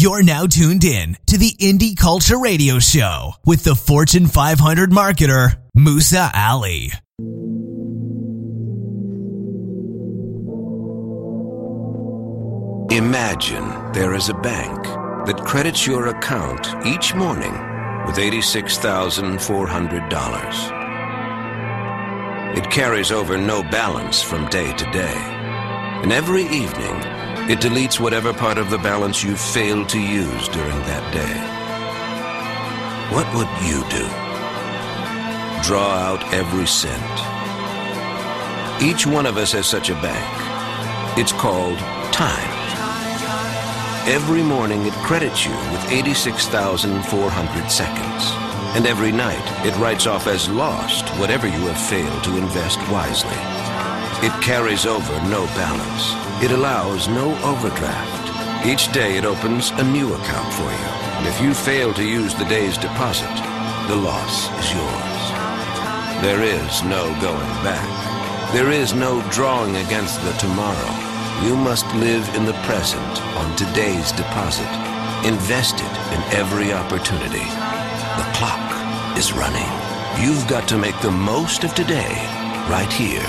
You're now tuned in to the Indie Culture Radio Show with the Fortune 500 marketer, Musa Ali. Imagine there is a bank that credits your account each morning with $86,400. It carries over no balance from day to day. And every evening, it deletes whatever part of the balance you failed to use during that day. What would you do? Draw out every cent. Each one of us has such a bank. It's called time. Every morning it credits you with 86,400 seconds. And every night it writes off as lost whatever you have failed to invest wisely. It carries over no balance. It allows no overdraft. Each day it opens a new account for you. And if you fail to use the day's deposit, the loss is yours. There is no going back. There is no drawing against the tomorrow. You must live in the present on today's deposit, invested in every opportunity. The clock is running. You've got to make the most of today, right here,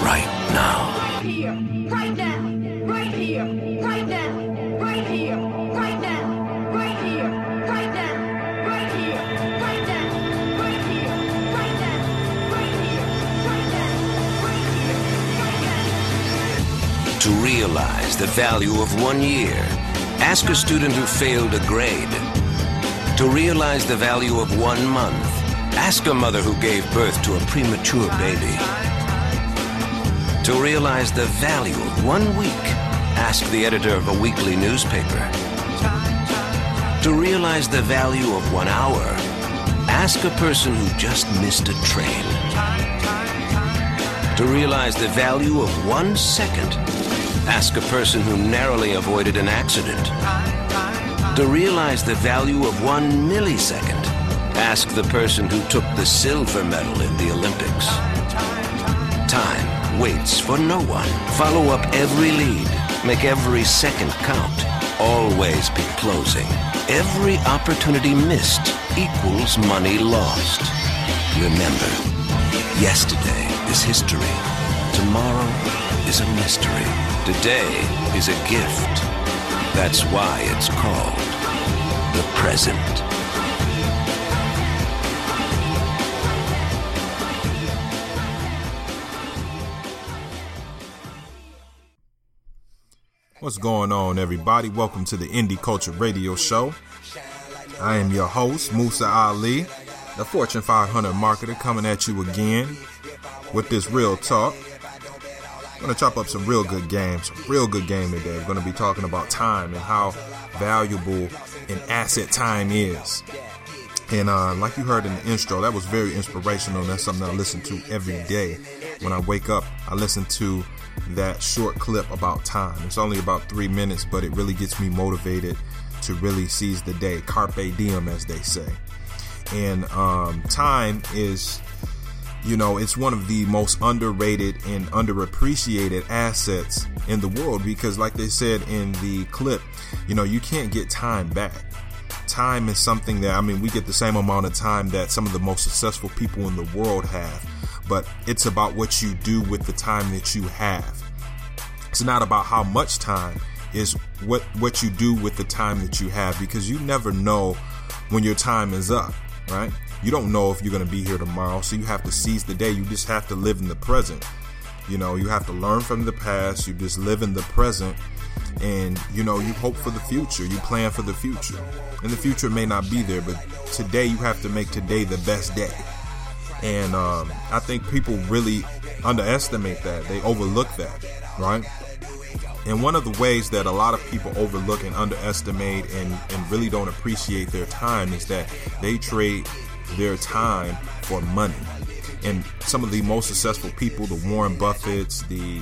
right now. Right here, right now. To realize the value of one year, ask a student who failed a grade. To realize the value of one month, ask a mother who gave birth to a premature baby. To realize the value of one week, ask the editor of a weekly newspaper. To realize the value of one hour, ask a person who just missed a train. To realize the value of one second, ask a person who narrowly avoided an accident. To realize the value of one millisecond, ask the person who took the silver medal in the Olympics. Time waits for no one. Follow up every lead. Make every second count. Always be closing. Every opportunity missed equals money lost. Remember, yesterday is history. Tomorrow is a mystery. Today is a gift. That's why it's called the present. What's going on, everybody? Welcome to the Indie Culture Radio Show. I am your host, Musa Ali, the Fortune 500 marketer, coming at you again with this real talk. I'm going to chop up some real good games, real good game today. We're going to be talking about time and how valuable an asset time is. And uh, like you heard in the intro, that was very inspirational. That's something I listen to every day. When I wake up, I listen to that short clip about time. It's only about three minutes, but it really gets me motivated to really seize the day. Carpe diem, as they say. And um, time is, you know, it's one of the most underrated and underappreciated assets in the world because, like they said in the clip, you know, you can't get time back time is something that I mean we get the same amount of time that some of the most successful people in the world have but it's about what you do with the time that you have. It's not about how much time is what what you do with the time that you have because you never know when your time is up right? You don't know if you're going to be here tomorrow so you have to seize the day. You just have to live in the present. You know you have to learn from the past you just live in the present and you know you hope for the future you plan for the future and the future may not be there but today you have to make today the best day and um, i think people really underestimate that they overlook that right and one of the ways that a lot of people overlook and underestimate and, and really don't appreciate their time is that they trade their time for money and some of the most successful people the warren buffetts the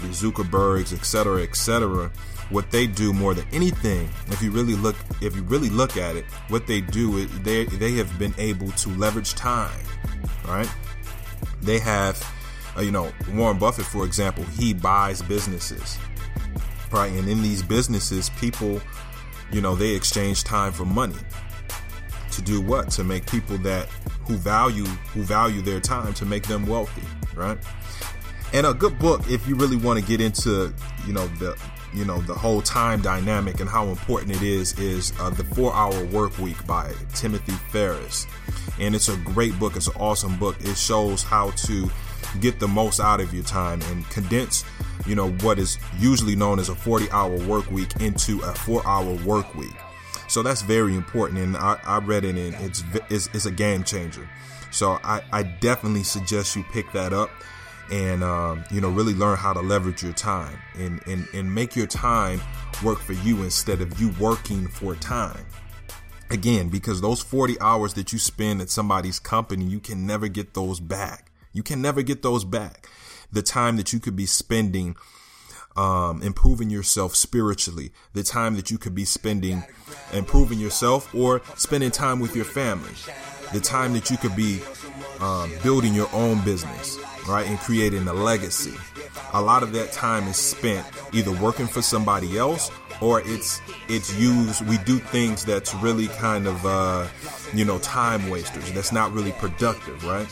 the Zuckerbergs, etc., etc., what they do more than anything, if you really look, if you really look at it, what they do is they they have been able to leverage time, right? They have, uh, you know, Warren Buffett, for example, he buys businesses, right? And in these businesses, people, you know, they exchange time for money. To do what? To make people that who value who value their time to make them wealthy, right? And a good book if you really want to get into, you know, the you know the whole time dynamic and how important it is is uh, the four hour work week by timothy ferriss. And it's a great book. It's an awesome book. It shows how to get the most out of your time and condense you know what is usually known as a 40 hour work week into a four hour work week. So that's very important and i, I read it and it's, it's, it's a game changer. So I, I definitely suggest you pick that up and um, you know really learn how to leverage your time and, and and make your time work for you instead of you working for time. Again because those 40 hours that you spend at somebody's company you can never get those back. You can never get those back. The time that you could be spending um, improving yourself spiritually, the time that you could be spending improving yourself or spending time with your family, the time that you could be um, building your own business, right, and creating a legacy. A lot of that time is spent either working for somebody else or it's it's used. We do things that's really kind of uh, you know time wasters. That's not really productive, right?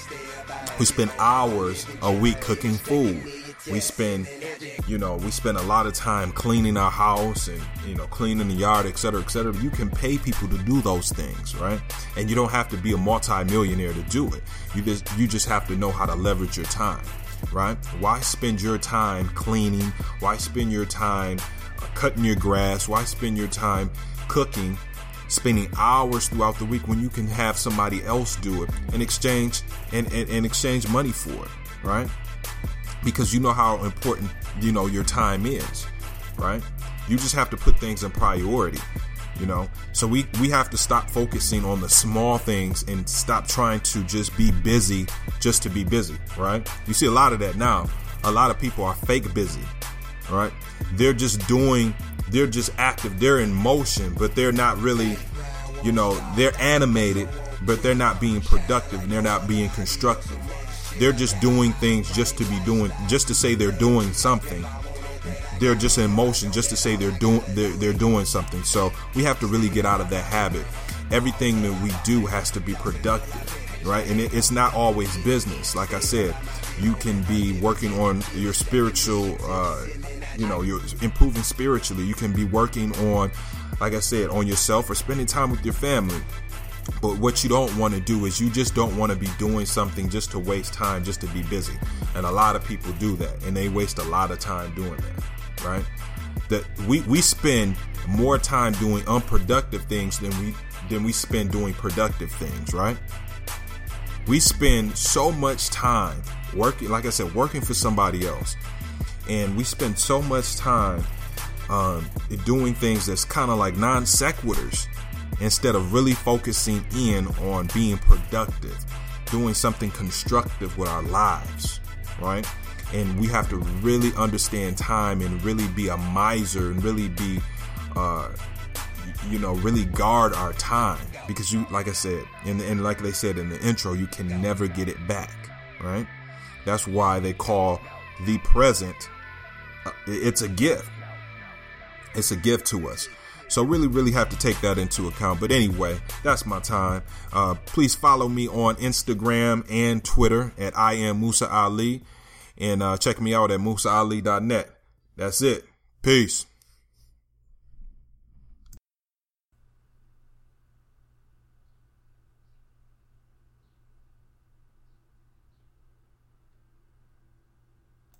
We spend hours a week cooking food. We spend, you know, we spend a lot of time cleaning our house and, you know, cleaning the yard, et cetera, et cetera. You can pay people to do those things, right? And you don't have to be a multimillionaire to do it. You just, you just have to know how to leverage your time, right? Why spend your time cleaning? Why spend your time uh, cutting your grass? Why spend your time cooking spending hours throughout the week when you can have somebody else do it in exchange and, and, and exchange money for it, right? Because you know how important, you know, your time is, right? You just have to put things in priority, you know? So we, we have to stop focusing on the small things and stop trying to just be busy just to be busy, right? You see a lot of that now. A lot of people are fake busy, right? They're just doing they're just active they're in motion but they're not really you know they're animated but they're not being productive and they're not being constructive they're just doing things just to be doing just to say they're doing something. They're just in motion just to say they're doing they're, they're doing something. So we have to really get out of that habit. Everything that we do has to be productive right? And it, it's not always business. Like i said you can be working on your spiritual uh, you know you're improving spiritually. You can be working on like i said on yourself or spending time with your family but what you don't want to do is you just don't want to be doing something just to waste time just to be busy. And a lot of people do that and they waste a lot of time doing that right? That we we spend more time doing unproductive things than we than we spend doing productive things right? We spend so much time working like i said working for somebody else and we spend so much time um, doing things that's kind of like non sequiturs instead of really focusing in on being productive, doing something constructive with our lives, right? And we have to really understand time and really be a miser and really be, uh, you know, really guard our time because you, like I said, and, and like they said in the intro, you can never get it back, right? That's why they call the present uh, it's a gift it's a gift to us so really really have to take that into account. But anyway that's my time. Uh, please follow me on instagram and twitter at i am musa ali. And uh, check me out at musaali.net that's it. Peace